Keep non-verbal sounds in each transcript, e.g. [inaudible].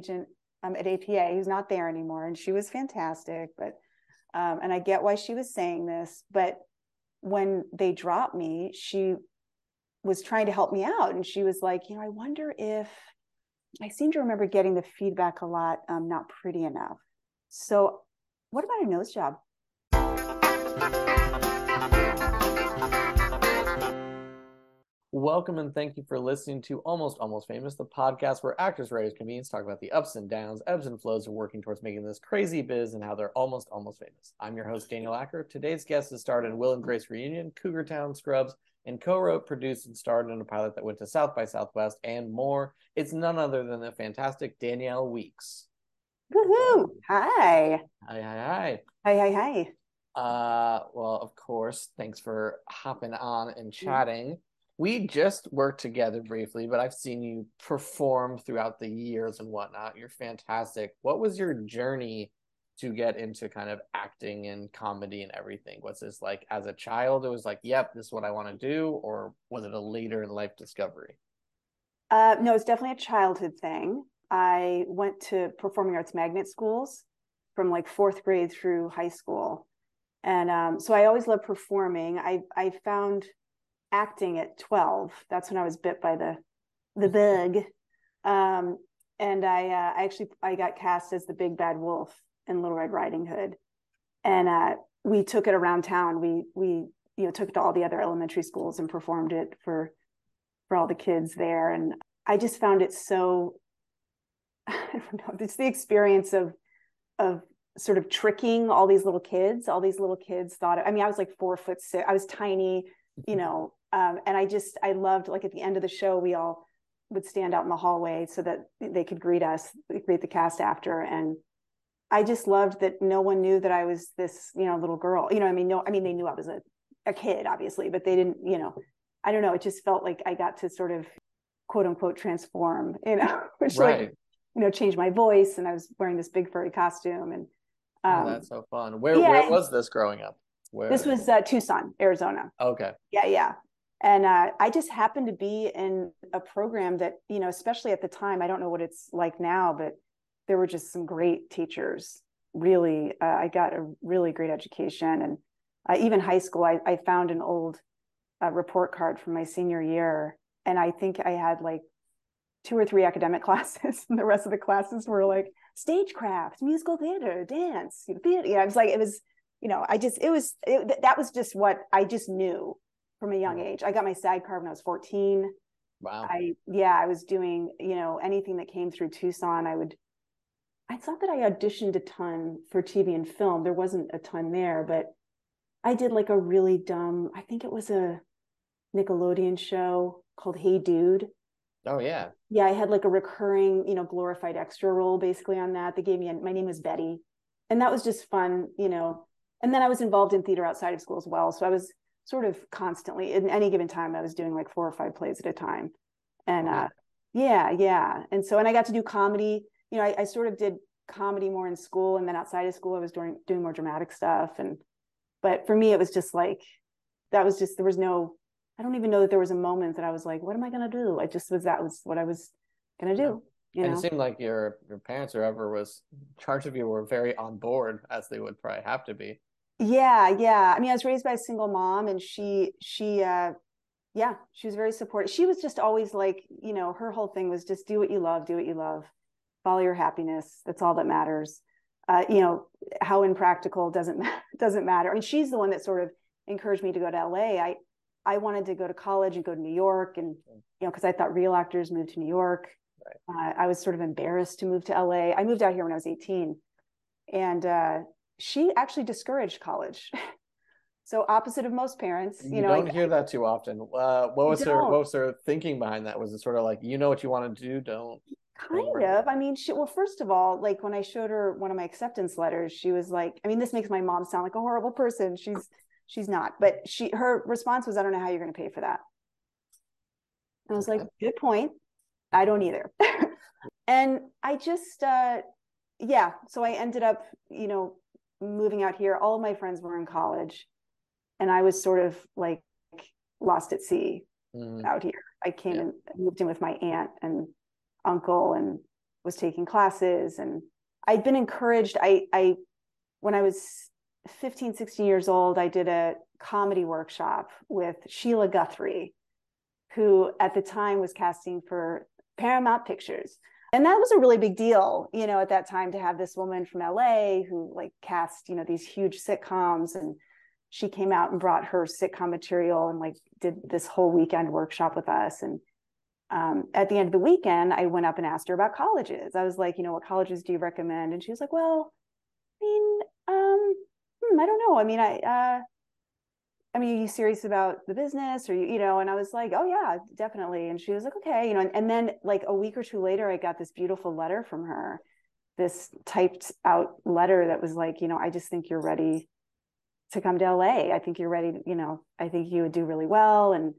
agent um, at APA who's not there anymore, and she was fantastic. But um, and I get why she was saying this, but when they dropped me, she was trying to help me out, and she was like, you know, I wonder if I seem to remember getting the feedback a lot, um, not pretty enough. So, what about a nose job? Welcome and thank you for listening to Almost Almost Famous, the podcast where actors, writers, comedians talk about the ups and downs, ebbs and flows of working towards making this crazy biz and how they're almost almost famous. I'm your host, Daniel Acker. Today's guest has starred in Will and Grace Reunion, Cougar Town, Scrubs, and co-wrote, produced, and starred in a pilot that went to South by Southwest and more. It's none other than the fantastic Danielle Weeks. Woohoo! Hi. Hi, hi, hi. Hi, hi, hi. Uh, well, of course, thanks for hopping on and Mm-hmm. chatting. We just worked together briefly, but I've seen you perform throughout the years and whatnot. You're fantastic. What was your journey to get into kind of acting and comedy and everything? Was this like as a child, it was like, yep, this is what I want to do, or was it a later in life discovery? Uh, no, it's definitely a childhood thing. I went to performing arts magnet schools from like fourth grade through high school, and um, so I always loved performing. I I found acting at twelve. That's when I was bit by the the bug, um, and I uh, I actually I got cast as the big bad wolf in Little Red Riding Hood, and uh, we took it around town. We we you know took it to all the other elementary schools and performed it for for all the kids there, and I just found it so [laughs] I don't know. It's the experience of of sort of tricking all these little kids. All these little kids thought. I mean, I was like four foot six. I was tiny, you [laughs] know. Um, and I just I loved like at the end of the show, we all would stand out in the hallway so that they could greet us, greet the cast after, and I just loved that no one knew that I was this, you know, little girl. You know, I mean, no, I mean they knew I was a a kid, obviously, but they didn't, you know. I don't know. It just felt like I got to sort of quote unquote transform, you know, [laughs] which Right. like you know change my voice and i was wearing this big furry costume and um, oh, that's so fun. Where yeah, where was this growing up? Where this was uh, tucson arizona okay. yeah yeah and uh, i just happened to be in a program that you know especially at the time i don't know what it's like now but there were just some great teachers really uh, i got a really great education. And uh, even high school I, I found an old uh, report card from my senior year and i think i had like two or three academic [laughs] classes and the rest of the classes were like stagecraft musical theater dance you know, theater it was like it was you know i just it was it, that was just what i just knew from a young mm. age i got my sag card when i was 14 Wow. I yeah, I was doing, you know, anything that came through Tucson, I would I thought that I auditioned a ton for TV and film. There wasn't a ton there, but I did like a really dumb, I think it was a Nickelodeon show called Hey Dude. oh yeah. Yeah, I had like a recurring, you know, glorified extra role basically on that. They gave me a, my name was Betty. And that was just fun, you know. And then I was involved in theater outside of school as well. So I was sort of constantly in any given time I was doing like four or five plays at a time. And Wow. uh yeah, yeah. And so and I got to do comedy. You know, I, I sort of did comedy more in school and then outside of school I was doing doing more dramatic stuff. And but for me it was just like that was just there was no I don't even know that there was a moment that I was like, what am I gonna do? I just was that was what I was gonna do. You and know? it seemed like your your parents or whoever was in charge of you were very on board, as they would probably have to be. Yeah, yeah. I mean, I was raised by a single mom and she she uh yeah, she was very supportive. She was just always like, you know, her whole thing was just do what you love, do what you love. Follow your happiness. That's all that matters. Uh, you know, how impractical doesn't [laughs] doesn't matter. I mean, she's the one that sort of encouraged me to go to LA. I I wanted to go to college and go to New York and you know, because I thought real actors moved to New York. Uh, I was sort of embarrassed to move to LA. I moved out here when I was 18. And uh she actually discouraged college. [laughs] so opposite of most parents, you, You, know, don't I- hear that too often. Uh, what was her what was her thinking behind that? Was it sort of like you know what you want to do, don't kind worry. of. I mean, she well, first of all, like when I showed her one of my acceptance letters, she was like, I mean, this makes my mom sound like a horrible person. She's she's not, but she her response was, I don't know how you're gonna pay for that. And I was like, good point. I don't either. [laughs] and I just uh yeah, so I ended up, you know, moving out here. All of my friends were in college. And I was sort of like lost at sea Mm, out here. I came Yeah. and moved in with my aunt and uncle and was taking classes and I'd been encouraged. I, I, when I was 15, 16 years old, I did a comedy workshop with Sheila Guthrie, who at the time was casting for Paramount Pictures. And that was a really big deal, you know, at that time to have this woman from LA who like cast, you know, these huge sitcoms. And she came out and brought her sitcom material and like did this whole weekend workshop with us. And um, at the end of the weekend, I went up and asked her about colleges. I was like, you know, what colleges do you recommend? And she was like, well, I mean, um, hmm, I don't know. I mean, I, uh, I mean, are you serious about the business or you, you know? And I was like, oh yeah, definitely. And she was like, okay, you know. And, and then like a week or two later, I got this beautiful letter from her, this typed out letter that was like, you know, I just think you're ready to come to LA. I think you're ready. You know, I think you would do really well, and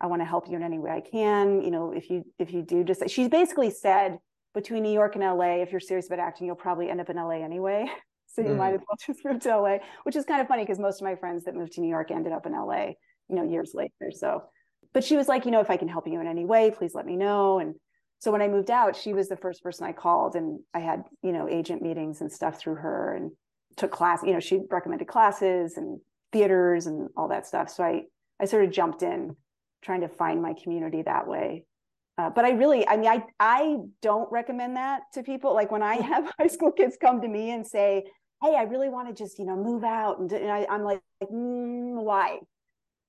I want to help you in any way I can. You know, if you if you do just she basically said between New York and LA, if you're serious about acting, you'll probably end up in LA anyway. [laughs] So you mm. might as well [laughs] just move to LA, which is kind of funny because most of my friends that moved to New York ended up in LA, you know, years later. So, but she was like, you know, if I can help you in any way, please let me know. And so when I moved out, she was the first person I called and I had, you know, agent meetings and stuff through her and took class, you know, she recommended classes and theaters and all that stuff. So I, I sort of jumped in trying to find my community that way. Uh, but I really, I mean, I I don't recommend that to people. Like when I [laughs] have [laughs] high school kids come to me and say, "Hey, I really want to just you know move out," and, and I, am like, mm, "Why?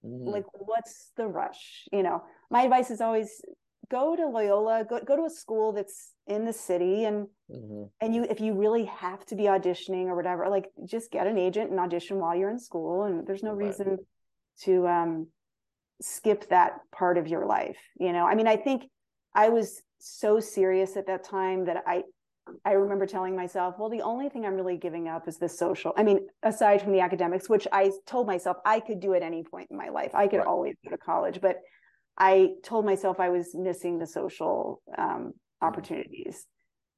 Mm. Like, what's the rush?" You know, my advice is always go to Loyola, go go to a school that's in the city, and mm-hmm. and you if you really have to be auditioning or whatever, like just get an agent and audition while you're in school, and there's no right. reason to um skip that part of your life you know i mean i think i was so serious at that time that i i remember telling myself well the only thing i'm really giving up is the social i mean aside from the academics which i told myself i could do at any point in my life i could right. always go to college but i told myself i was missing the social um, mm-hmm. opportunities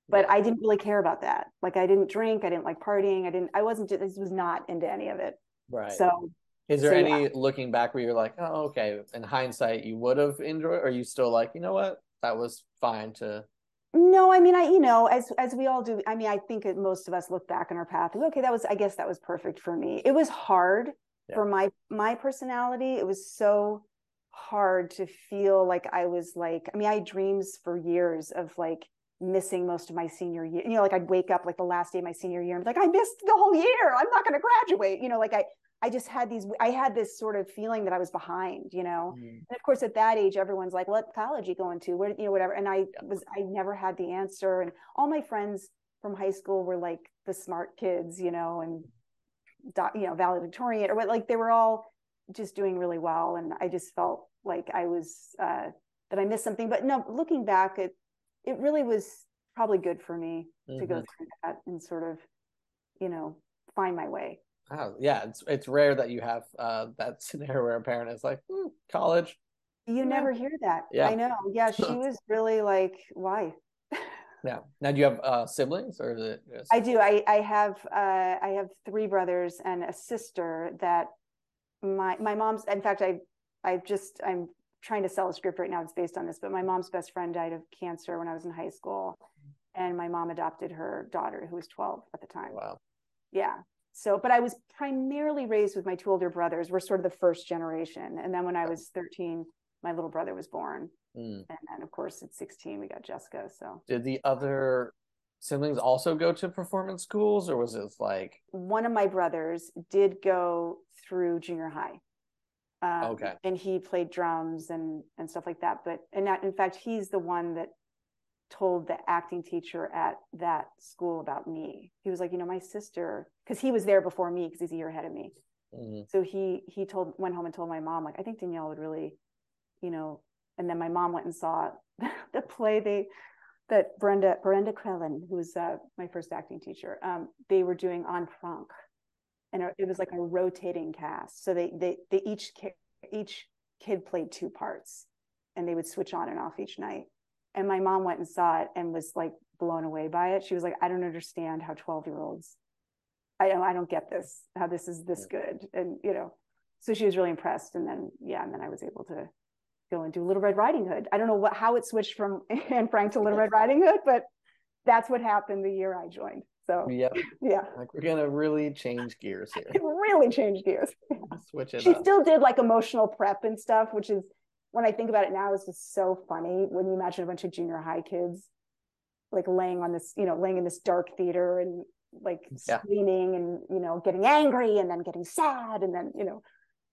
but i didn't really care about that like i didn't drink i didn't like partying i didn't i wasn't this was not into any of it right so is there so, any yeah. looking back where you're like, oh, okay, in hindsight, you would have enjoyed, or you still like, you know what, that was fine to. No, I mean, I you know, as as we all do. I mean, I think most of us look back on our path. Okay, that was, I guess, that was perfect for me. It was hard yeah. for my my personality. It was so hard to feel like I was like. I mean, I had dreams for years of like missing most of my senior year. You know, like I'd wake up like the last day of my senior year and be like, I missed the whole year. I'm not going to graduate. You know, like I I just had these, I had this sort of feeling that I was behind, you know? Mm. And of course, at that age, everyone's like, what college you going to? Where, you know, whatever. And I was, I never had the answer. And all my friends from high school were like the smart kids, you know, and, you know, valedictorian or what, like they were all just doing really well. And I just felt like I was, uh, that I missed something. But no, looking back, it, it really was probably good for me mm-hmm. to go mm-hmm. through that and sort of, you know, find my way. Oh, yeah, it's it's rare that you have uh, that [laughs] scenario where a parent is like, mm, college. You yeah. never hear that. Yeah, I know. Yeah, [laughs] she was really like, why? [laughs] yeah. Now, do you have uh, siblings, or is it? Just... I do. I I have uh, I have three brothers and a sister that my my mom's. In fact, I I just I'm trying to sell a script right now. It's based on this, but my mom's best friend died of cancer when I was in high school, and my mom adopted her daughter who was 12 at the time. Wow. Yeah so but i was primarily raised with my two older brothers. We're sort of the first generation. And then when i was 13 my little brother was born. Mm. and then of course at 16 we got jessica so. Did the other siblings also go to performance schools or was it like one of my brothers did go through junior high. Um, okay. and he played drums and and stuff like that. But and that, in fact he's the one that told the acting teacher at that school about me. He was like, you know, my sister, because he was there before me because he's a year ahead of me. Mm-hmm. So he he told went home and told my mom like, I think Danielle would really, you know. And then my mom went and saw [laughs] the play they that Brenda Brenda Crellin, who was uh, my first acting teacher, um, they were doing Anne Frank, and it was like a rotating cast. So they they they each each kid played two parts, and they would switch on and off each night and my mom went and saw it and was like blown away by it. She was like, I don't understand how 12 year olds, I don't, I don't get this, how this is this good. And, you know, so she was really impressed. And then, yeah, and then I was able to go and do Little Red Riding Hood. I don't know what, how it switched from [laughs] Anne Frank to Little Red Riding Hood, but that's what happened the year I joined. So yeah, yeah, like we're gonna really change gears here. [laughs] really change gears. Switch it. She up. still did like emotional prep and stuff, which is when I think about it now, is just so funny. When you imagine a bunch of junior high kids like laying on this, you know, laying in this dark theater and like Yeah. screaming and you know getting angry and then getting sad and then you know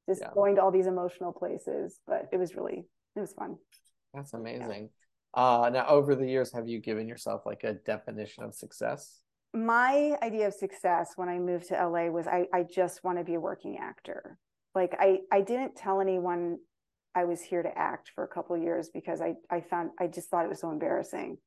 just Yeah. going to all these emotional places. But it was really it was fun. That's amazing. Uh, now, over the years, have you given yourself like a definition of success? my idea of success when I moved to LA was I, I just want to be a working actor. Like I, I didn't tell anyone I was here to act for a couple of years because I, I found I just thought it was so embarrassing.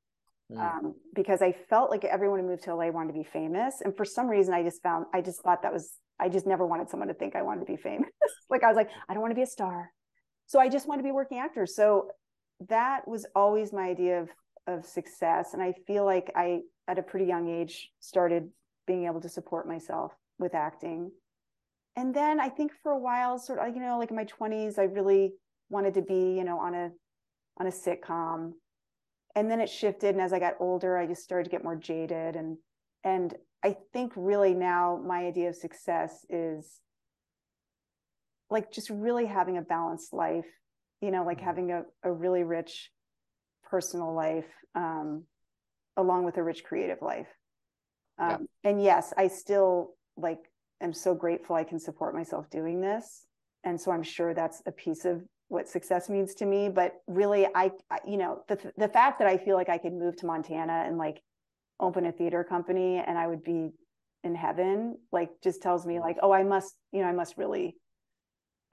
Mm. Um, because I felt like everyone who moved to LA wanted to be famous. And for some reason I just found I just thought that was I just never wanted someone to think I wanted to be famous. [laughs] like I was like, I don't want to be a star. So I just want to be a working actor. So that was always my idea of of success. And I feel like I at a pretty young age started being able to support myself with acting and then i think for a while sort of you know like in my 20s i really wanted to be you know on a on a sitcom and then it shifted and as i got older i just started to get more jaded and and i think really now my idea of success is like just really having a balanced life you know like Mhm. having a, a really rich personal life um along with a rich creative life. Um, Yeah. And yes, I still like am so grateful I can support myself doing this, and so I'm sure that's a piece of what success means to me. But really, I, you know the the fact that I feel like I could move to Montana and like open a theater company and I would be in heaven, like just tells me like, oh, I must, you know, I must really,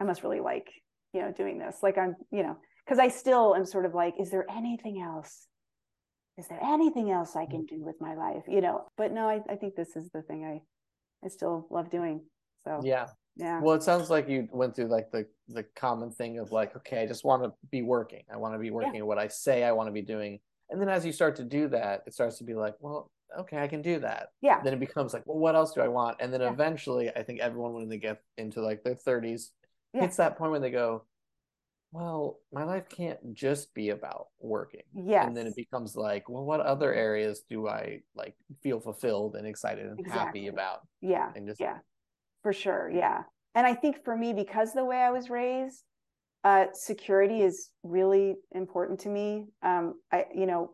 I must really like, you know, doing this. Like I'm, you know, because I still am sort of like, is there anything else? is there anything else I can do with my life? You know, but no, I, I think this is the thing I I still love doing. So Yeah. Yeah. Well, it sounds like you went through like the the common thing of like, okay, I just want to be working. I want to be working at what I say I want to be doing. And then as you start to do that, it starts to be like, well, okay, I can do that. yeah. Then it becomes like, well, what else do I want? And then Yeah. eventually, I think everyone when they get into like their 30s Yeah. hits that point where they go, well, my life can't just be about working. yeah And then it becomes like, well, what other areas do I like feel fulfilled and excited and Exactly. happy about? yeah. And just Yeah. For sure. Yeah. And I think for me, because the way I was raised, uh, security is really important to me. Um, I, you know,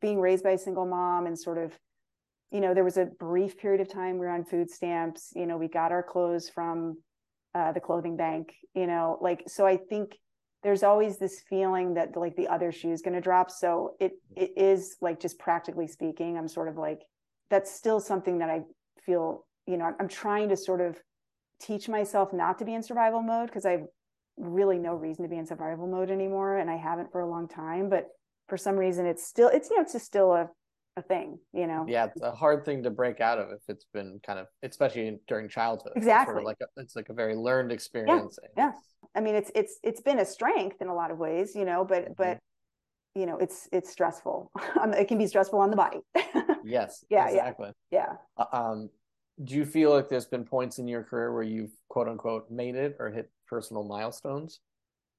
being raised by a single mom and sort of, you know, there was a brief period of time we were on food stamps. You know, we got our clothes from uh, the clothing bank. You know, like so. I think there's always this feeling that like the other shoe is going to drop. So it it is like just practically speaking, I'm sort of like that's still something that I feel. You know, I'm, trying to sort of teach myself not to be in survival mode because I have really no reason to be in survival mode anymore, and I haven't for a long time. But for some reason, it's still it's you know it's just still a a thing. You know. yeah, it's a hard thing to break out of if it's been kind of, especially during childhood. It's sort Exactly. of like a, it's like a very learned experience. yeah. it's- I mean, it's it's it's been a strength in a lot of ways, you know, but Mhm. but you know, it's it's stressful. [laughs] Um, it can be stressful on the body. [laughs] Yes. Yeah, yeah. Exactly. yeah. Uh, Um, do you feel like there's been points in your career where you've quote unquote made it or hit personal milestones?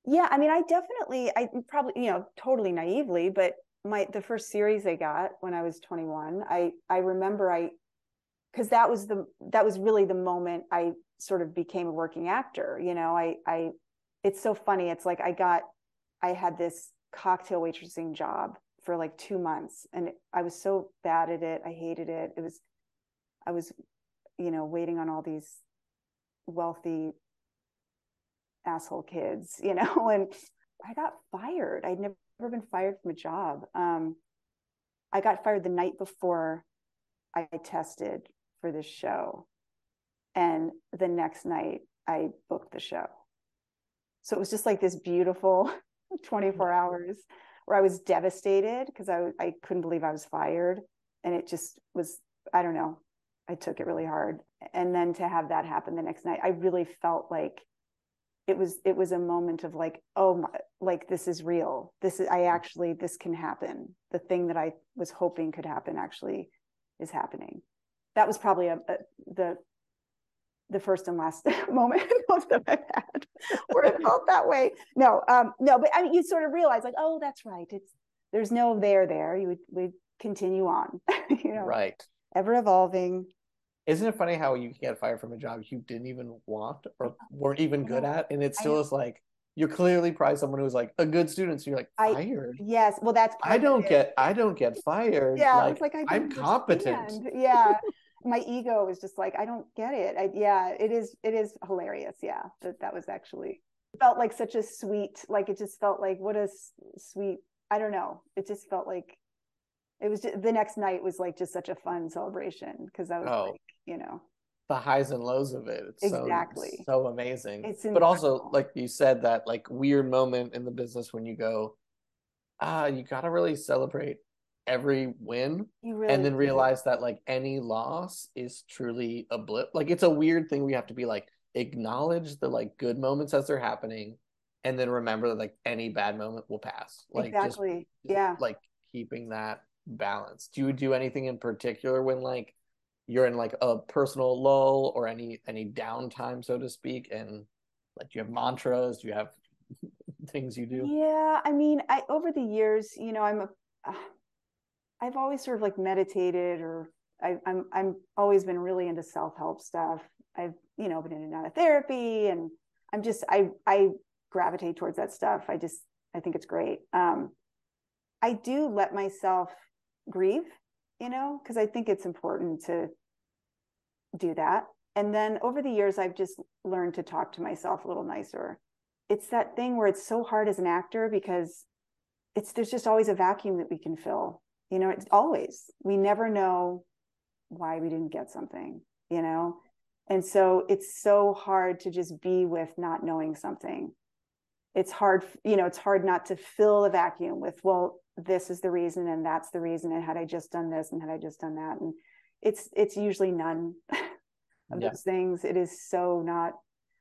Yeah, I mean, I definitely, I probably, you know, totally naively, but my the first series I got when I was 21, I I remember I because that was the that was really the moment I sort of became a working actor. You know, I I it's so funny. It's like I got I had this cocktail waitressing job for like two months, and I was so bad at it. I hated it. It was I was, you know, waiting on all these wealthy asshole kids, you know, [laughs] and I got fired. I'd never been fired from a job. Um, I got fired the night before I tested for this show. And the next night I booked the show. So it was just like this beautiful [laughs] 24 hours where I was devastated because I, I couldn't believe I was fired. And it just was, I don't know, I took it really hard. And then to have that happen the next night, I really felt like it was it was a moment of like oh my like this is real. This is i actually this can happen. The thing that i was hoping could happen actually is happening. That was probably a, a the the first and last [laughs] moment [laughs] that i've had [laughs] where it felt that way. No um no but i mean you sort of realize like oh that's right. It's there's no there there. You would we continue on you know. Right. Ever evolving isn't it funny how you can get fired from a job you didn't even want or weren't even good at and it still is like you're clearly probably someone who's like a good student so you're like I- fired. Yes well that's i don't get i don't get fired yeah like, I was like I i'm didn't competent. yeah. My ego is just like i don't get it. I, yeah it is it is hilarious. Yeah that that was actually felt like such a sweet like it just felt like what a s- sweet i don't know. It just felt like it was just, the next night was like just such a fun celebration because i was Oh. like you know. The highs and lows of it. It's Exactly. so, so amazing. It's but also like you said that like weird moment in the business when you go ah you gotta really celebrate every win you really and then do. realize that like any loss is truly a blip. Like it's a weird thing we have to be like acknowledge the like good moments as they're happening and then remember that like any bad moment will pass. Like exactly. just, yeah. like keeping that balance. Do you do anything in particular when like you're in like a personal lull or any any downtime so to speak and like do you have mantras do you have [laughs] things you do Yeah, I mean, I over the years, you know, I'm a, [sighs] I've always sort of like meditated, or I, I'm I'm always been really into self help stuff. I've you know been in and out of therapy, and I'm just I I gravitate towards that stuff. I just I think it's great. Um, I do let myself grieve, you know, because I think it's important to do that. And then over the years, I've just learned to talk to myself a little nicer. It's that thing where it's so hard as an actor because it's there's just always a vacuum that we can fill. You know it's always we never know why we didn't get something you know? And so it's so hard to just be with not knowing something. It's hard you know it's hard not to fill a vacuum with well this is the reason and that's the reason and had i just done this and had i just done that and it's it's usually none [laughs] of Yeah. those things. It is so not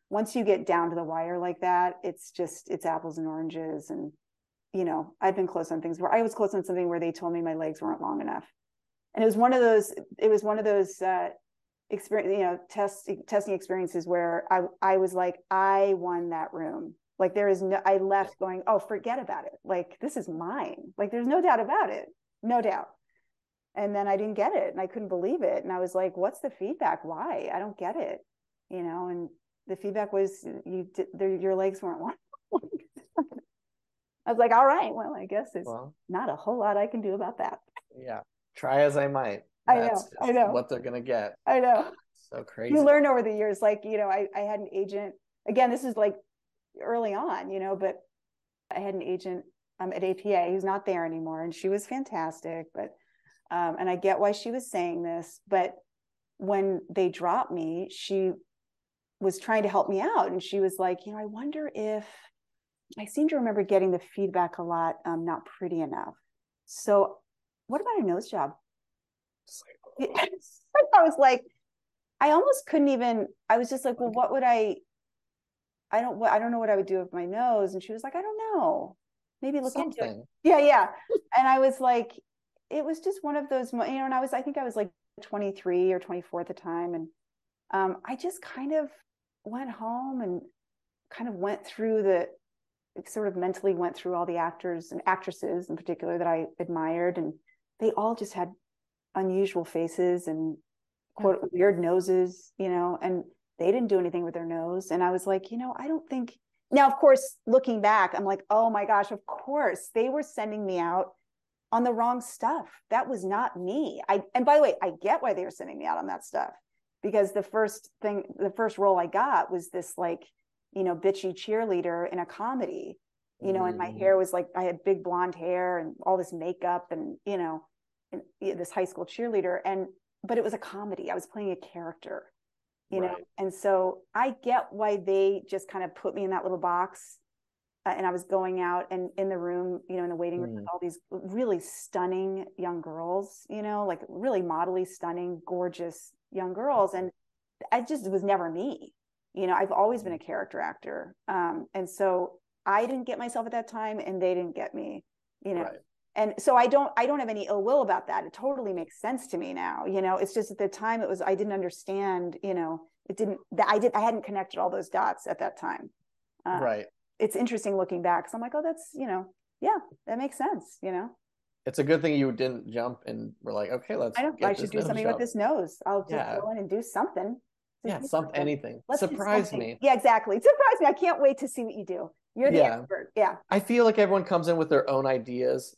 once you get down to the wire like that it's just it's apples and oranges. And you know i've been close on things where i was close on something where they told me my legs weren't long enough. And it was one of those it was one of those uh experience you know test testing experiences where i i was like i won that room. Like there is no i left going oh forget about it. Like this is mine. Like there's no doubt about it. No doubt and then i didn't get it and i couldn't believe it and i was like what's the feedback? Why? I don't get it you know and the feedback was you did your legs weren't long. [laughs] I was like all right well i guess it's well not a whole lot i can do about that. Yeah try as i might I know, that's I know. what they're gonna get. I know. So crazy. you learn over the years like you know I, I had an agent again this is like early on you know but i had an agent um, at apa who's not there anymore and she was fantastic but um, and i get why she was saying this but when they dropped me she was trying to help me out and she was like you know i wonder if i seem to remember getting the feedback a lot um, not pretty enough so what about a nose job [laughs] I was like, I almost couldn't even. I was just like, well, what would I? I don't. I don't know what I would do with my nose. And she was like, I don't know. Maybe look into it. Yeah, yeah. And I was like, it was just one of those, you know. And I was, I think I was like 23 or 24 at the time, and um, I just kind of went home and kind of went through the sort of mentally went through all the actors and actresses in particular that I admired, and they all just had unusual faces and quote weird noses, you know, and they didn't do anything with their nose. And I was like, you know, I don't think now, of course, looking back, I'm like, oh my gosh, of course, they were sending me out on the wrong stuff. That was not me. I and by the way, I get why they were sending me out on that stuff because the first thing, the first role I got was this like, you know, bitchy cheerleader in a comedy, you know, and my hair mm. was like I had big blonde hair and all this makeup and you know, and yeah, this high school cheerleader and but it was a comedy. I was playing a character, you know, and so I get why they just kind of put me in that little box. Uh, and I was going out and in the room, you know, in the waiting room with Mm. all these really stunning young girls, you know, like really modelly stunning, gorgeous young girls. And I just it was never me. You know, I've always been a character actor. Um, and so I didn't get myself at that time and they didn't get me, you know right and so i don't i don't have any ill will about that it totally makes sense to me now you know it's just at the time it was i didn't understand you know it didn't that i did i hadn't connected all those dots at that time uh, right it's interesting looking back so i'm like oh that's you know yeah that makes sense you know it's a good thing you didn't jump and were like, okay, let's. I know I should do something job. with this nose. I'll just Yeah. go in and do something. Just Yeah, do some anything. Let's Surprise something. me. Yeah, exactly. Surprise me. I can't wait to see what you do. You're the Yeah. expert. Yeah. I feel like everyone comes in with their own ideas.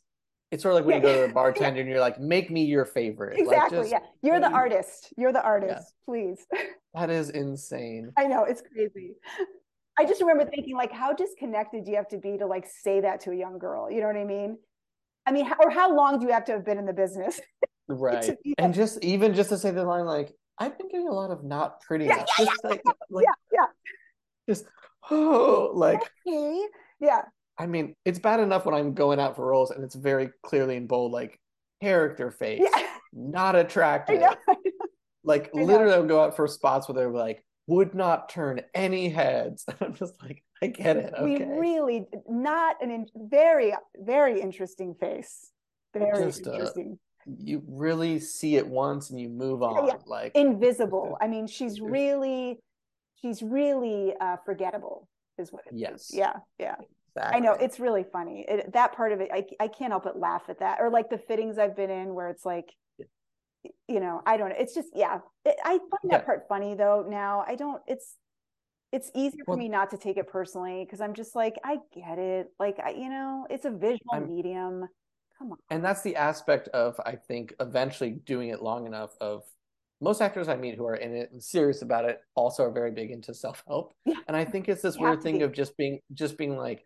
It's sort of like when you go to the [laughs] bartender and you're like, make me your favorite. Like, Exactly. just- yeah. You're the artist. You're the artist. Please. [laughs] That is insane. I know it's crazy. I just remember thinking, like, how disconnected do you have to be to like say that to a young girl? You know what I mean? I mean, how, or how long do you have to have been in the business? [laughs] Right. be And just even just to say the line like, I've been getting a lot of not pretty Yeah, yeah, Just like, like yeah, yeah. just oh [gasps] like Okay. Yeah. I mean, it's bad enough when I'm going out for roles and it's very clearly in bold, like character face, Yeah. not [laughs] I attractive. know. Like I literally, I'll go out for spots where they're like, would not turn any heads. [laughs] I'm just like, I get it. We really not an in, very very interesting face. Very Just, uh, interesting. you really see it once and you move on. yeah. Like, Invisible. I mean, she's really she's really uh forgettable is what it is. Yes. Yeah. Yeah. I know it's really funny. It, that part of it, I I can't help but laugh at that. Or like the fittings I've been in, where it's like, Yeah. You know, I don't know. It's just yeah. It, I find that part funny though. Now I don't. It's it's easier for me not to take it personally because I'm just like I get it. Like I, you know, it's a visual I'm- medium. Come on. and that's the aspect of I think eventually doing it long enough of most actors I meet who are in it and serious about it also are very big into self-help. [laughs] Yeah. And I think it's this You weird thing be. of just being just being like,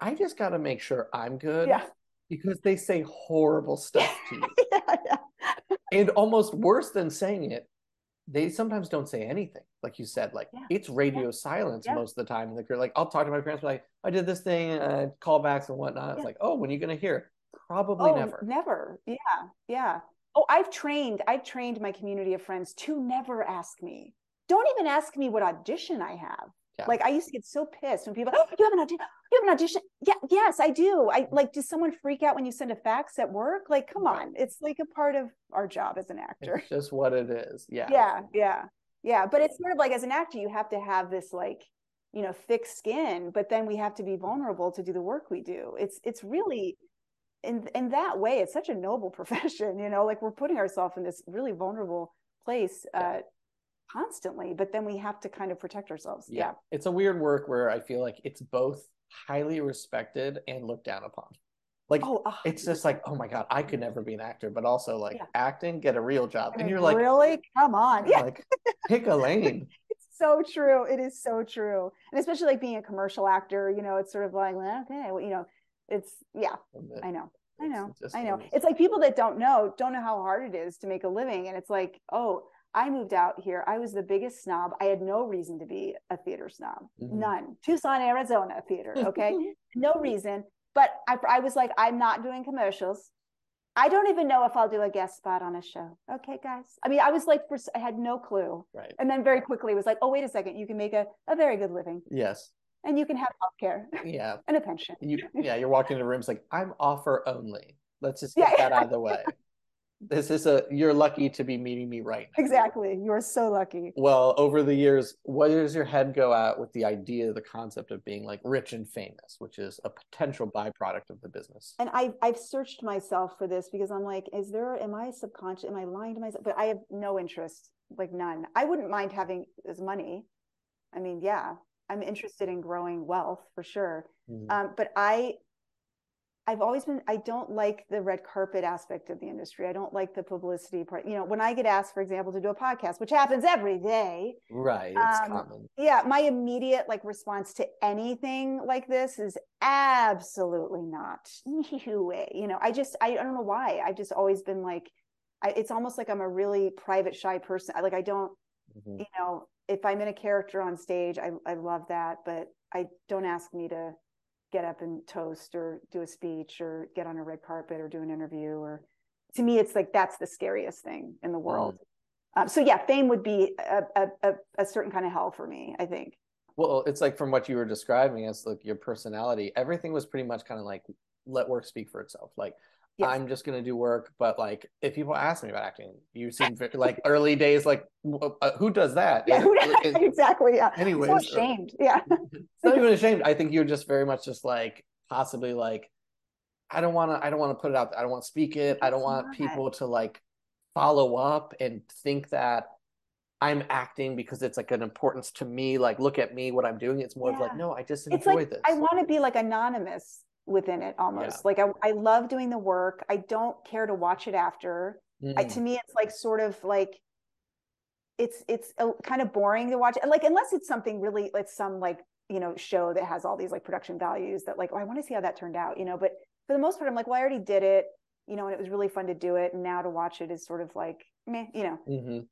I just gotta make sure I'm good Yeah. because they say horrible stuff [laughs] to you. Yeah, yeah. and almost worse than saying it, they sometimes don't say anything. Like you said, like Yeah. it's radio silence Yeah. most of the time. And they're like, I'll talk to my parents, like, I did this thing, uh, callbacks and whatnot. It's Yeah. like, oh, when are you gonna hear? Probably oh, never. Never. Yeah. Yeah. Oh, I've trained, I've trained my community of friends to never ask me. Don't even ask me what audition I have. Yeah. Like I used to get so pissed when people, oh, you have an audition, you have an audition. Yeah, yes, I do. I like, does someone freak out when you send a fax at work? Like, come Right. on. It's like a part of our job as an actor. It's just what it is. Yeah. Yeah, yeah, yeah. But it's sort of like as an actor, you have to have this like, you know, thick skin, but then we have to be vulnerable to do the work we do. It's it's really in in that way, it's such a noble [laughs] profession, you know, like we're putting ourselves in this really vulnerable place uh constantly, but then we have to kind of protect ourselves. yeah. Yeah. It's a weird work where I feel like it's both highly respected and looked down upon. Like Oh, a it's just like, oh my God, I could never be an actor, but also like Yeah. acting, get a real job. I And you're like, really? Come on. Yeah. like pick a lane. [laughs] It's so true. It is so true. And especially like being a commercial actor, you know, it's sort of like, okay, well, you know, it's yeah, I know. I know. I know. what it is. It's like people that don't know don't know how hard it is to make a living. And it's like, oh, I moved out here. I was the biggest snob. I had no reason to be a theater snob. Mhm. None. Tucson, Arizona theater. [laughs] Okay. no reason. But I, I was like, I'm not doing commercials. I don't even know if I'll do a guest spot on a show. Okay, guys. I mean, I was like, for, I had no clue. Right. And then very quickly was like, oh, wait a second. You can make a, a very good living Yes. and you can have healthcare Yeah. [laughs] and a pension. You yeah, you're walking into rooms like, I'm offer only. Let's just Yeah. get that out of the way. This is a you're lucky to be meeting me right now. Exactly. You're so lucky. Well, over the years, where does your head go at with the idea, the concept of being like rich and famous, which is a potential byproduct of the business? and I've I've searched myself for this because I'm like, is there am I subconscious? Am I lying to myself? But I have no interest, like none. I wouldn't mind having this money. I mean, yeah, I'm interested in growing wealth for sure. Mhm. Um, but I I've always been I don't like the red carpet aspect of the industry. I don't like the publicity part. You know, when I get asked, for example, to do a podcast, which happens every day, right. It's um, common. yeah my immediate like response to anything like this is absolutely not [laughs] no you know i just I, I don't know why i've just always been like I, it's almost like i'm a really private shy person I, like i don't Mhm. you know if i'm in a character on stage I, I love that but i don't ask me to get up and toast or do a speech or get on a red carpet or do an interview or to me it's like that's the scariest thing in the world. Um, so yeah fame would be a, a, a, a certain kind of hell for me i think. Well, it's like from what you were describing as like your personality, everything was pretty much kind of like let work speak for itself. Like Yes. I'm just gonna do work, but like if people ask me about acting, you [laughs] seem ve- like early days, like uh, who does that? Yeah, [laughs] it- exactly. Yeah. anyways, so uh, ashamed. Yeah. [laughs] it's not even ashamed. I think you're just very much just like possibly like I don't want to I don't want to put it out. I don't want to speak it. I don't want not. people to like follow up and think that I'm acting because it's like an importance to me. Like, look at me, what I'm doing. It's more of like, no, I just it's enjoy like this. I want to be like anonymous within it almost. Like I, I love doing the work. I don't care to watch it after. I, Mm, to me, it's like sort of like it's it's a, kind of boring to watch. And like unless it's something really like some like you know show that has all these like production values that like oh I want to see how that turned out. You know, but for the most part, I'm like, well, I already did it. You know, and it was really fun to do it. And now to watch it is sort of like meh. You know, mhm,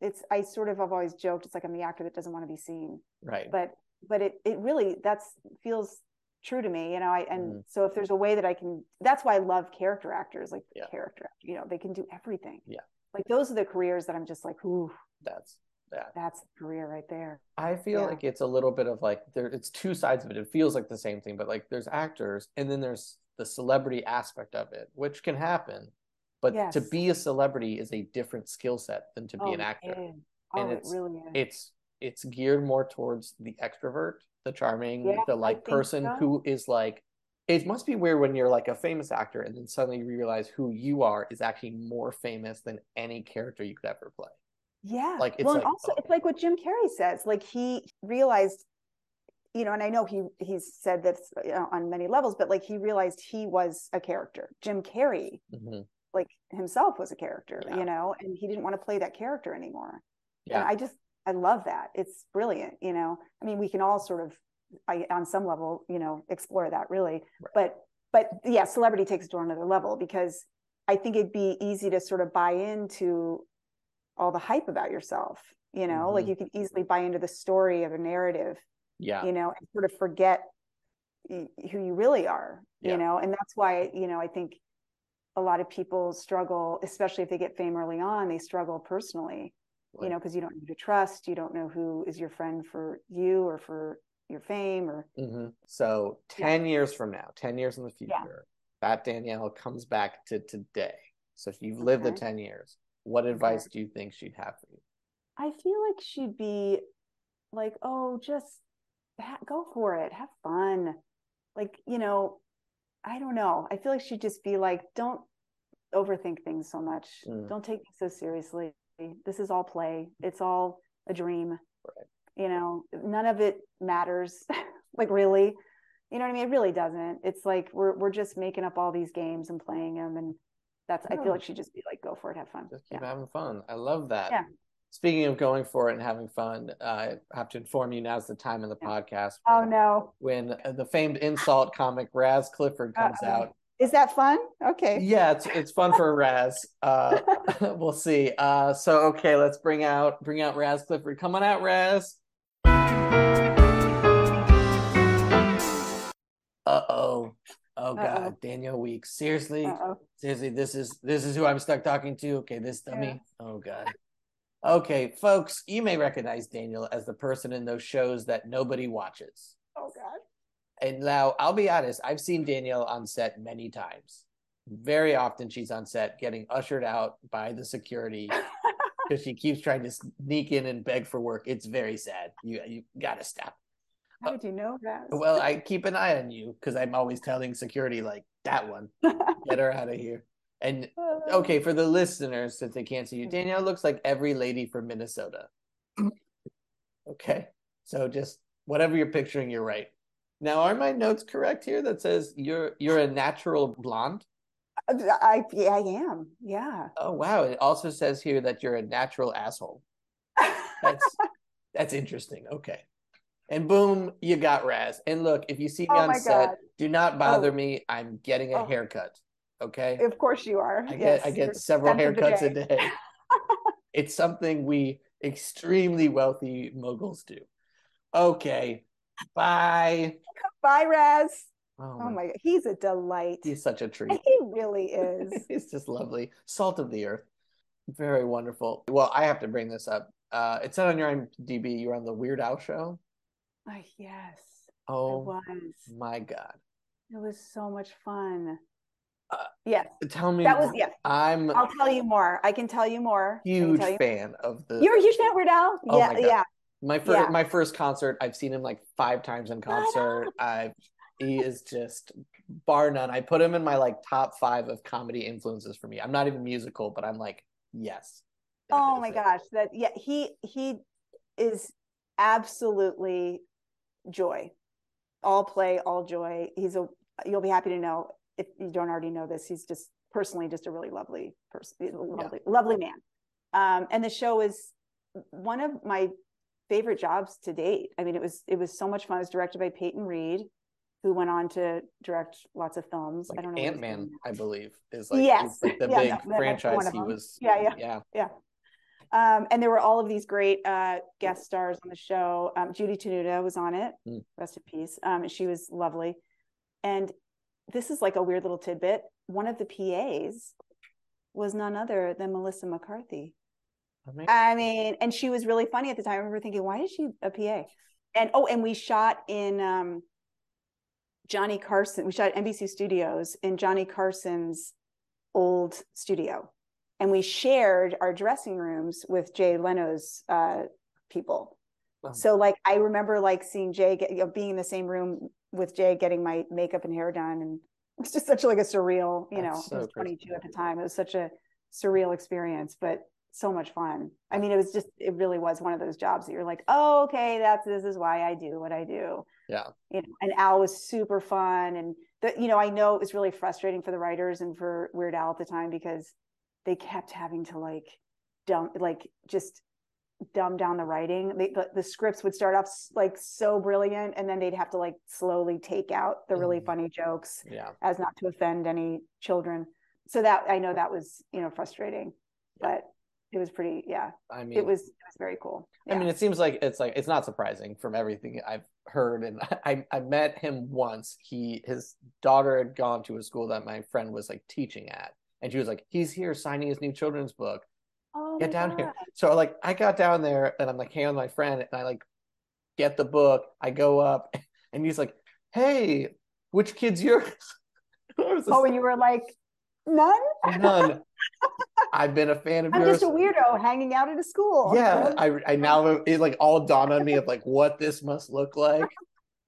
it's I sort of have always joked it's like I'm the actor that doesn't want to be seen right. but but it it really that's feels true to me you know i and Mhm. so if there's a way that i can that's why i love character actors like Yeah. character you know they can do everything Yeah. like those are the careers that i'm just like ooh That's that. that's the career right there I feel Yeah. like it's a little bit of like there it's two sides of it. It feels like the same thing, but like there's actors and then there's the celebrity aspect of it, which can happen. But to be a celebrity is a different skill set than to be oh, an actor. it oh And it it's- really is It's it's geared more towards the extrovert, the charming, Yeah, the like person so. who is like it must be weird when you're like a famous actor and then suddenly you realize who you are is actually more famous than any character you could ever play. yeah like, it's well like, also it's like what jim carrey says like he realized you know and i know he he's said this you know, on many levels but like he realized he was a character jim carrey Mhm. like himself was a character, Yeah. you know, and he didn't want to play that character anymore. Yeah. And I just I love that. It's brilliant, you know. I mean, we can all sort of I, on some level, you know, explore that really. Right. But but yeah, celebrity takes it to another level because I think it'd be easy to sort of buy into all the hype about yourself, you know, like Mhm. you could easily buy into the story of a narrative Yeah. you know, and sort of forget who you really are, Yeah. you know, and that's why, you know, I think a lot of people struggle, especially if they get fame early on, they struggle personally, you know, because you don't know who to trust, you don't know who is your friend for you or for your fame or hmm So Yeah. 10 years from now, 10 years in the Yeah. future, that Danielle comes back to today. So if you've lived the 10 years, what advice do you think she'd have for you? I feel like she'd be like, oh, just ha- go for it, have fun. Like, you know, I don't know. I feel like she'd just be like, don't overthink things so much. Mm. Don't take things so seriously. This is all play. It's all a dream. Right. You know, none of it matters. [laughs] like really, you know what I mean? It really doesn't. It's like we're we're just making up all these games and playing them, and that's. I feel like she'd just be like, go for it, have fun. Just keep Yeah. having fun. I love that. Yeah. Speaking of going for it and having fun, uh, I have to inform you now's the time in the Yeah. podcast Oh no, when the famed insult comic Raz Clifford comes Uh-oh. out. Is that fun? Okay. Yeah, it's it's fun for Raz. Uh, [laughs] we'll see. Uh, so okay, let's bring out bring out Raz Clifford. Come on out, Raz. Uh oh. Oh god, Uh-oh. Daniel Weeks. Seriously, Uh-oh. seriously, this is this is who I'm stuck talking to. Okay, this dummy. Yeah. Oh god. Okay, folks, you may recognize Daniel as the person in those shows that nobody watches. Oh God. And now I'll be honest, I've seen Danielle on set many times. Very often she's on set getting ushered out by the security [laughs] because she keeps trying to sneak in and beg for work. It's very sad. You you gotta stop. How did you know that? Uh, well, I keep an eye on you because I'm always telling security like that one, [laughs] get her out of here. And uh. okay, for the listeners, since they can't see you, mm. Danielle looks like every lady from Minnesota. [clears throat] okay, so just whatever you're picturing, you're right. Now, are my notes correct here? That says you're you're a natural blonde. Uh, I yeah, I am. Yeah. Oh wow! It also says here that you're a natural asshole. That's [laughs] that's interesting. Okay, and boom, you got Raz. And look, if you see me Oh on set, God. do not bother Oh. me. I'm getting a Oh. haircut. Okay. Of course you are. I get I get several haircuts a day. day. [laughs] it's something we extremely wealthy moguls do. Okay. Bye. Bye, Raz. Oh, Oh my, my God, he's a delight. he's such a treat. [laughs] He really is. [laughs] he's just lovely. Salt of the earth. Very wonderful. Well, I have to bring this up. Uh it's not on your IMDb, you're on the Weird Al show. Oh, yes, Oh my god. It was so much fun. Uh, yes, Tell me that was yes. I'm I'll tell you more. I can tell you more. Huge you- fan of the You're a huge fan, of Weird Al? Oh yeah, yeah. My first Yeah. my first concert, I've seen him like five times in concert. I've he is just bar none. I put him in my like top five of comedy influences for me. I'm not even musical, but I'm like, yes. Oh my it. gosh. That yeah, he he is absolutely joy. All play, all joy. He's a you'll be happy to know if you don't already know this, he's just personally just a really lovely person, lovely, yeah. lovely man. Um, and the show is one of my favorite jobs to date. I mean, it was it was so much fun. It was directed by Peyton Reed, who went on to direct lots of films. Like I don't know. Ant Man, I believe, is like, yes. like the yeah, big franchise he was. Yeah, yeah, yeah, yeah. Um, and there were all of these great uh, guest stars on the show. Um, Judy Tenuta was on it. Mm. Rest in peace. Um, she was lovely. And this is like a weird little tidbit. One of the PAs was none other than Melissa McCarthy. I mean, and she was really funny at the time. I remember thinking, why is she a PA? And oh, and we shot in um, Johnny Carson. We shot at NBC Studios in Johnny Carson's old studio, and we shared our dressing rooms with Jay Leno's uh, people. So, like, I remember like seeing Jay get, you know, being in the same room with Jay, getting my makeup and hair done, and it's just such like a surreal. You That's know, so I was 22 at the time. It was such a surreal experience, but so much fun. I mean, it was just it really was one of those jobs that you're like, oh, okay, that's this is why I do what I do. Yeah. You know, and Al was super fun. And the, you know, I know it was really frustrating for the writers and for Weird Al at the time because they kept having to like dumb, like just dumb down the writing. They, the, the scripts would start off like so brilliant and then they'd have to like slowly take out the really mm. funny jokes yeah. as not to offend any children. So that I know that was, you know, frustrating. Yeah. But it was pretty yeah. I mean it was it was very cool. Yeah. i mean it seems like it's like it's not surprising from everything i've heard and [laughs] i i met him once. He his daughter had gone to a school that my friend was like teaching at and she was like he's here signing his new children's book. Oh get down God. here so like i got down there and i'm like hanging with my friend and i like get the book. I go up [laughs] and he's like hey which kid's yours? [laughs] Oh and you were like none? None I've been a fan of yours. I'm yours. just a weirdo hanging out at a school. Yeah, I I now it like all dawned on me of like what this must look like.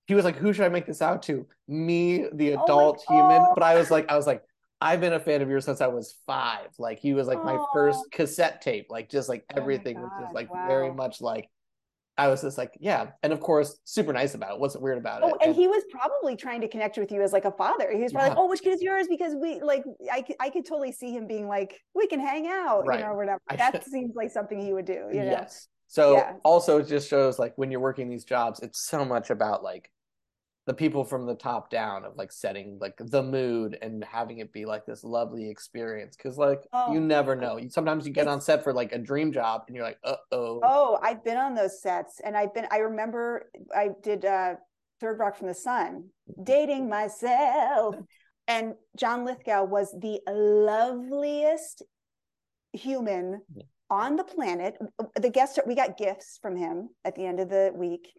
He was like, "Who should I make this out to? Me, the oh adult oh human." But I was like, I was like, I've been a fan of yours since I was five. Like he was like oh. my first cassette tape. Like just like oh everything oh was just like wow. very much like I was just like, yeah. And of course, super nice about it. Wasn't weird about oh, it. Oh, and, and, he was probably trying to connect with you as like a father. He was probably yeah. like, oh, which kid is yours? Because we like, I could, I could totally see him being like, we can hang out, right. you know, whatever. That [laughs] seems like something he would do. You know? Yes. So yeah. also it just shows like when you're working these jobs, it's so much about like the people from the top down of like setting like the mood and having it be like this lovely experience because like oh, you never know. Sometimes you get on set for like a dream job and you're like uh-oh. Oh i've been on those sets and i've been i remember i did uh third rock from the sun dating myself and john lithgow was the loveliest human yeah. on the planet. The guest we got gifts from him at the end of the week.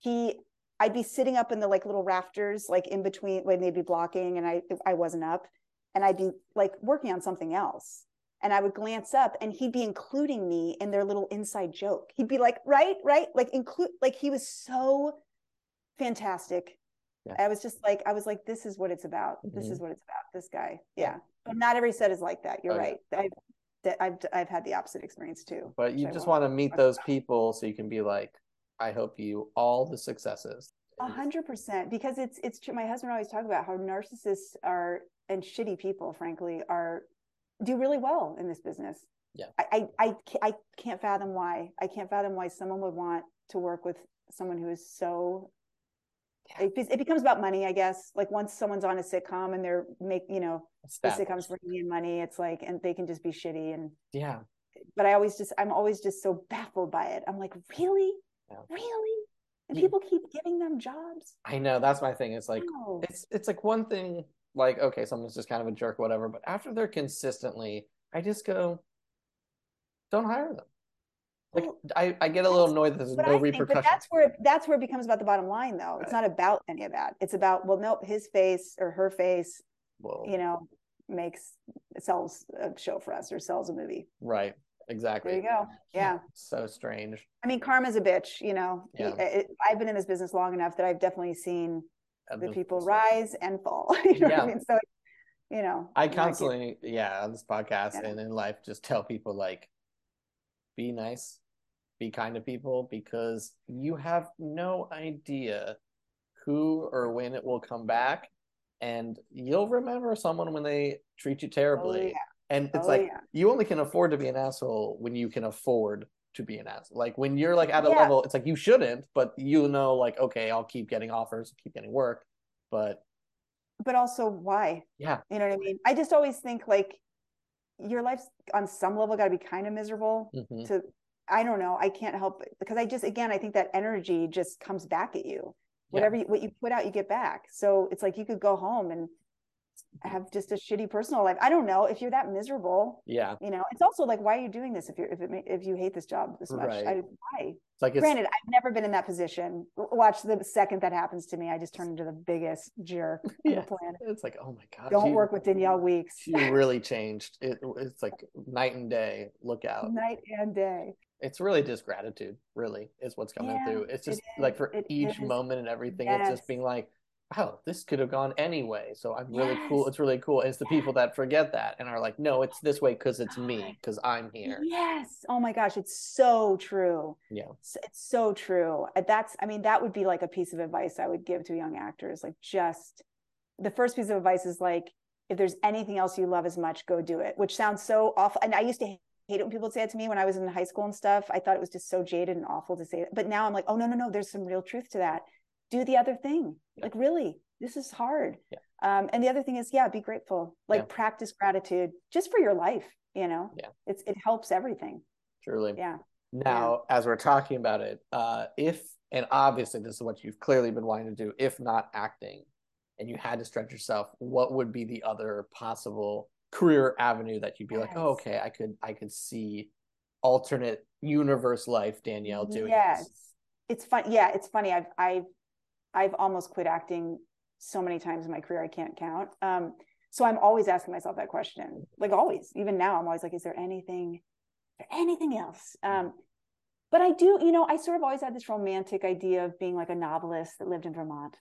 He I'd be sitting up in the like little rafters, like in between when they'd be blocking and I I wasn't up and I'd be like working on something else. And I would glance up and he'd be including me in their little inside joke. He'd be like, right, right, like include like he was so fantastic. Yeah. I was just like, I was like, this is what it's about. Mm-hmm. This is what it's about. This guy. Yeah. But not every set is like that. You're oh, right. Yeah. I've, I've I've had the opposite experience too. But you just want to meet those people so you can be like, I hope you all the successes. A hundred percent, because it's it's true. My husband always talk about how narcissists are and shitty people, frankly, are do really well in this business. Yeah, I I I, I can't fathom why. I can't fathom why someone would want to work with someone who is so. It becomes about money, I guess. Like once someone's on a sitcom and they're make you know the sitcom's bringing in money, it's like and they can just be shitty and yeah. But I always just I'm always just so baffled by it. I'm like, really? Really? And people keep giving them jobs. I know that's my thing. It's like no. it's it's like one thing like okay, someone's just kind of a jerk, whatever. But after they're consistently, I just go, don't hire them. Like well, I, I get a little annoyed that there's no repercussions. But that's where that's where it becomes about the bottom line, though. Right. It's not about any of that. It's about well, nope, his face or her face, Whoa. you know, makes sells a show for us or sells a movie. Right. Exactly. There you go. Yeah. [laughs] So strange. I mean, karma's a bitch, you know. Yeah. It, I've been in this business long enough that I've definitely seen the people rise and fall. [laughs] you know Yeah. what I mean? So, you know, I like constantly, yeah, on this podcast Yeah. and in life, just tell people like, be nice, be kind to people because you have no idea who or when it will come back, and you'll remember someone when they treat you oh, terribly. Oh, yeah. And it's Oh, like yeah. you only can afford to be an asshole when you can afford to be an asshole. Like when you're like at a Yeah. level, it's like you shouldn't, but you know, like okay, I'll keep getting offers, keep getting work, but but also why? yeah, You know what I mean? I just always think like your life's on some level got to be kind of miserable mhm. to I don't know. I can't help it because I just again I think that energy just comes back at you. Yeah. Whatever you, what you put out, you get back. So it's like you could go home and have just a shitty personal life. I don't know if you're that miserable. yeah. You know, it's also like why are you doing this if you're if it if you hate this job this much? Right. I, why? It's like it's Granted, I've never been in that position. Watch the second that happens to me, I just turn into the biggest jerk on the [laughs] planet. It's like, oh my god, Don't you, work with Danielle Weeks. You really changed. It, it's like night and day. Look out. Night and day. It's really just gratitude. Really, is what's coming Yeah, through. It's it just like for it each is. moment and everything. It's just being like, wow, this could have gone anyway. So I'm really cool. It's really cool. It's the people that forget that and are like, no, it's this way because it's me because I'm here. Yes. Oh my gosh, it's so true. Yeah. S- It's so true. Uh, That's, I mean, that would be like a piece of advice I would give to young actors. Like, just the first piece of advice is like, if there's anything else you love as much, go do it, which sounds so awful. And I used to hate it when people would say it to me when I was in high school and stuff. I thought it was just so jaded and awful to say it. But now I'm like, oh, no, no, no, there's some real truth to that. Do the other thing. Yeah. Like, really, this is hard. Yeah. Um, and the other thing is, yeah, be grateful. Like, practice gratitude just for your life. You know, Yeah. it's it helps everything. Truly. Yeah. Now, as we're talking about it, uh, if and obviously this is what you've clearly been wanting to do, if not acting, and you had to stretch yourself, what would be the other possible career avenue that you'd be like, oh, okay, I could I could see alternate universe life Danielle doing yes this. it's fun yeah it's funny i've i've i've almost quit acting so many times in my career i can't count um so i'm always asking myself that question like always even now i'm always like is there anything is there anything else um but i do you know i sort of always had this romantic idea of being like a novelist that lived in vermont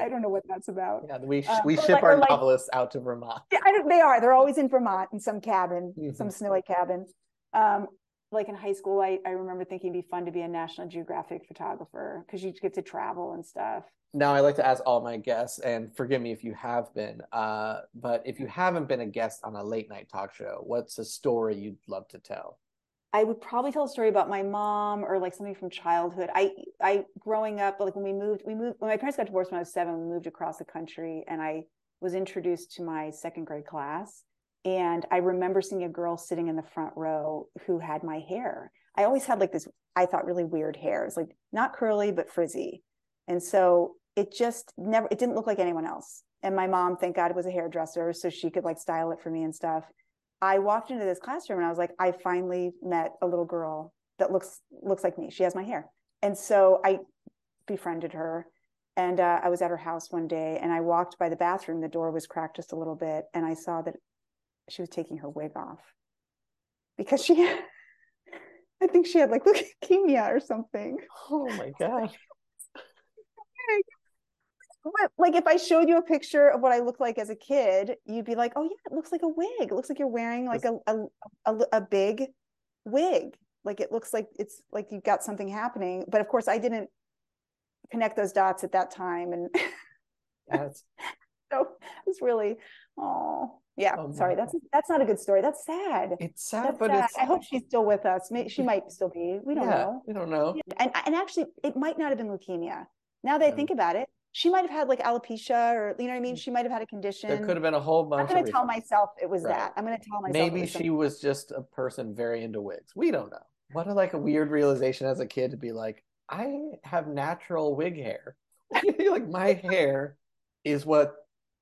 i don't know what that's about Yeah, we sh- Um, we ship like- our like- novelists out to Vermont. yeah, I don't, they are. They're always in Vermont in some cabin, some Mhm. snowy cabin. Um, like in high school, I, I remember thinking it'd be fun to be a National Geographic photographer because you get to travel and stuff. Now, I like to ask all my guests, and forgive me if you have been, uh, but if you haven't been a guest on a late night talk show, what's a story you'd love to tell? I would probably tell a story about my mom or like something from childhood. I, I growing up, like when we moved, we moved when my parents got divorced when I was seven. We moved across the country, and I was introduced to my second grade class. And I remember seeing a girl sitting in the front row who had my hair. I always had like this, I thought really weird hair. It's like not curly, but frizzy. And so it just never, it didn't look like anyone else. And my mom, thank God, was a hairdresser. So she could like style it for me and stuff. I walked into this classroom and I was like, I finally met a little girl that looks looks like me. She has my hair. And so I befriended her. And uh, I was at her house one day and I walked by the bathroom. The door was cracked just a little bit. And I saw that she was taking her wig off because she, [laughs] I think she had like [laughs] leukemia or something. Oh my god! But, like if I showed you a picture of what I looked like as a kid, you'd be like, "Oh yeah, it looks like a wig. It looks like you're wearing like a a, a, a big wig. Like it looks like it's like you've got something happening." But of course, I didn't connect those dots at that time, and That's [laughs] so it's really, oh yeah. Oh, sorry, that's that's not a good story. That's sad. it's sad, That's but sad. it's I hope she's still with us. Maybe she mm. might still be. We don't yeah, know. we don't know. And and actually, it might not have been leukemia. Now that I think about it, she might have had like alopecia, or you know what I mean. Mm. She might have had a condition. There could have been a whole bunch I'm going to tell myself it was Right. that. I'm going to tell myself. Maybe was she something- was just a person very into wigs. We don't know. What a like a weird realization as a kid to be like, I have natural wig hair. [laughs] like my hair is what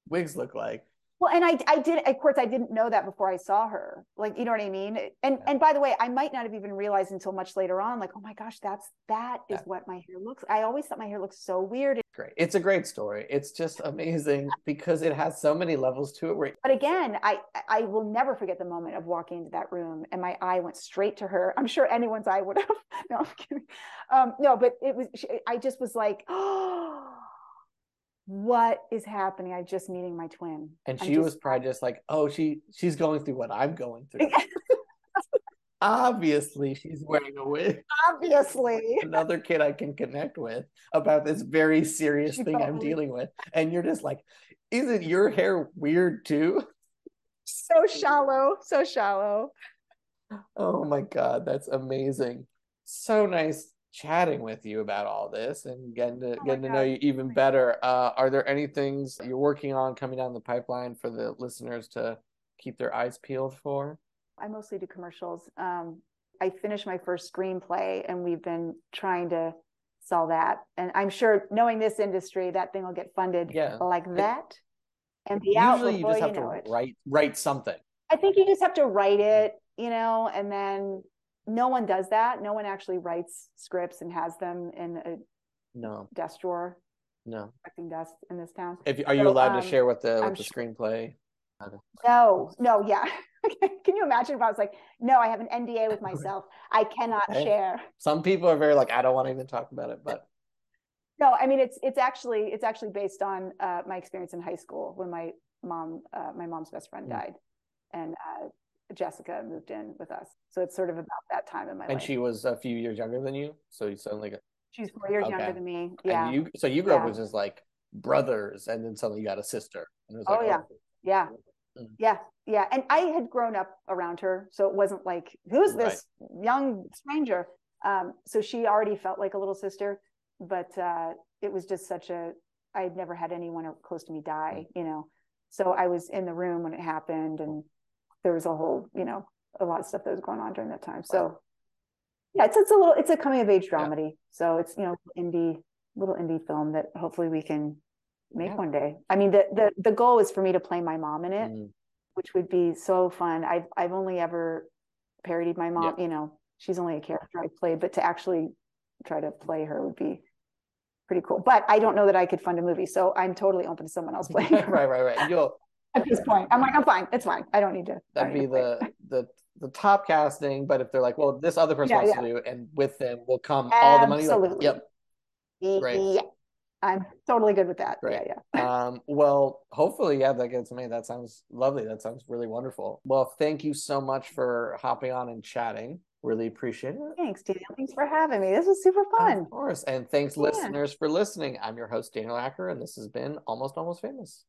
wigs look like. Well, and I I did. Of course, I didn't know that before I saw her. Like you know what I mean. And Yeah. and by the way, I might not have even realized until much later on. Like, oh my gosh, that's that is Yeah. what my hair looks. I always thought my hair looked so weird. Great. It's a great story. It's just amazing because it has so many levels to it. Where But again, I I will never forget the moment of walking into that room and my eye went straight to her. I'm sure anyone's eye would have. [laughs] No, I'm kidding. Um, no, but it was. I just was like, oh, [gasps] what is happening? I'm just meeting my twin. And she just- was probably just like, oh, she she's going through what I'm going through. [laughs] Obviously, she's wearing a wig. Obviously. [laughs] Another kid I can connect with about this very serious She thing I'm dealing with. And you're just like, isn't your hair weird too? So shallow. So shallow. Oh my God, that's amazing. So nice chatting with you about all this and getting to Oh getting to know you even better. Uh, are there any things you're working on coming down the pipeline for the listeners to keep their eyes peeled for? I mostly do commercials. Um, I finished my first screenplay and we've been trying to sell that. And I'm sure knowing this industry, that thing will get funded Yeah. like that and be out Usually you just you have to it. write write something. I think you just have to write it, you know, and then no one does that. No one actually writes scripts and has them in a No, desk drawer, no. collecting dust in this town. If are you So, allowed to um, share what the I'm the sure- screenplay? No, no, yeah. [laughs] Can you imagine if I was like, no, I have an NDA with myself. I cannot Okay. share. Some people are very like, I don't want to even talk about it, but No, I mean it's it's actually it's actually based on uh, my experience in high school when my mom uh, my mom's best friend Mm. died, and uh, Jessica moved in with us. So it's sort of about that time in my and life. And she was a few years younger than you, so you sound like a, She's four years Okay. younger than me. Yeah, and you so you grew up Yeah. with just like brothers, and then suddenly you got a sister, and it was Oh, yeah. yeah, Mm. yeah, yeah. And I had grown up around her, so it wasn't like who's this young stranger. Um, so she already felt like a little sister, but uh, it was just such a. I had never had anyone close to me die, Mm. you know. So I was in the room when it happened, and there was a whole, you know, a lot of stuff that was going on during that time. So, yeah, it's it's a little, it's a coming of age dramedy. So it's you know indie, little indie film that hopefully we can make Yeah. one day. I mean, the the the goal is for me to play my mom in it Mm, which would be so fun. I've I've only ever parodied my mom. You know, she's only a character I played, but to actually try to play her would be pretty cool. But I don't know that I could fund a movie, so I'm totally open to someone else [laughs] playing right, right, right. You'll at this point. I'm like, I'm fine. It's fine. I don't need to. That'd be play. the [laughs] the the top casting, but if they're like, well, this other person Yeah, wants yeah. to do, it, and with them will come all the money. like, Absolutely. yep. Great. Yeah, I'm totally good with that. Yeah, yeah. [laughs] Um, well, hopefully, yeah, that gets made. That sounds lovely. That sounds really wonderful. Well, thank you so much for hopping on and chatting. Really appreciate it. Thanks, Daniel. Thanks for having me. This was super fun. Of course. And thanks, Yeah. listeners, for listening. I'm your host, Daniel Acker, and this has been Almost Almost Famous.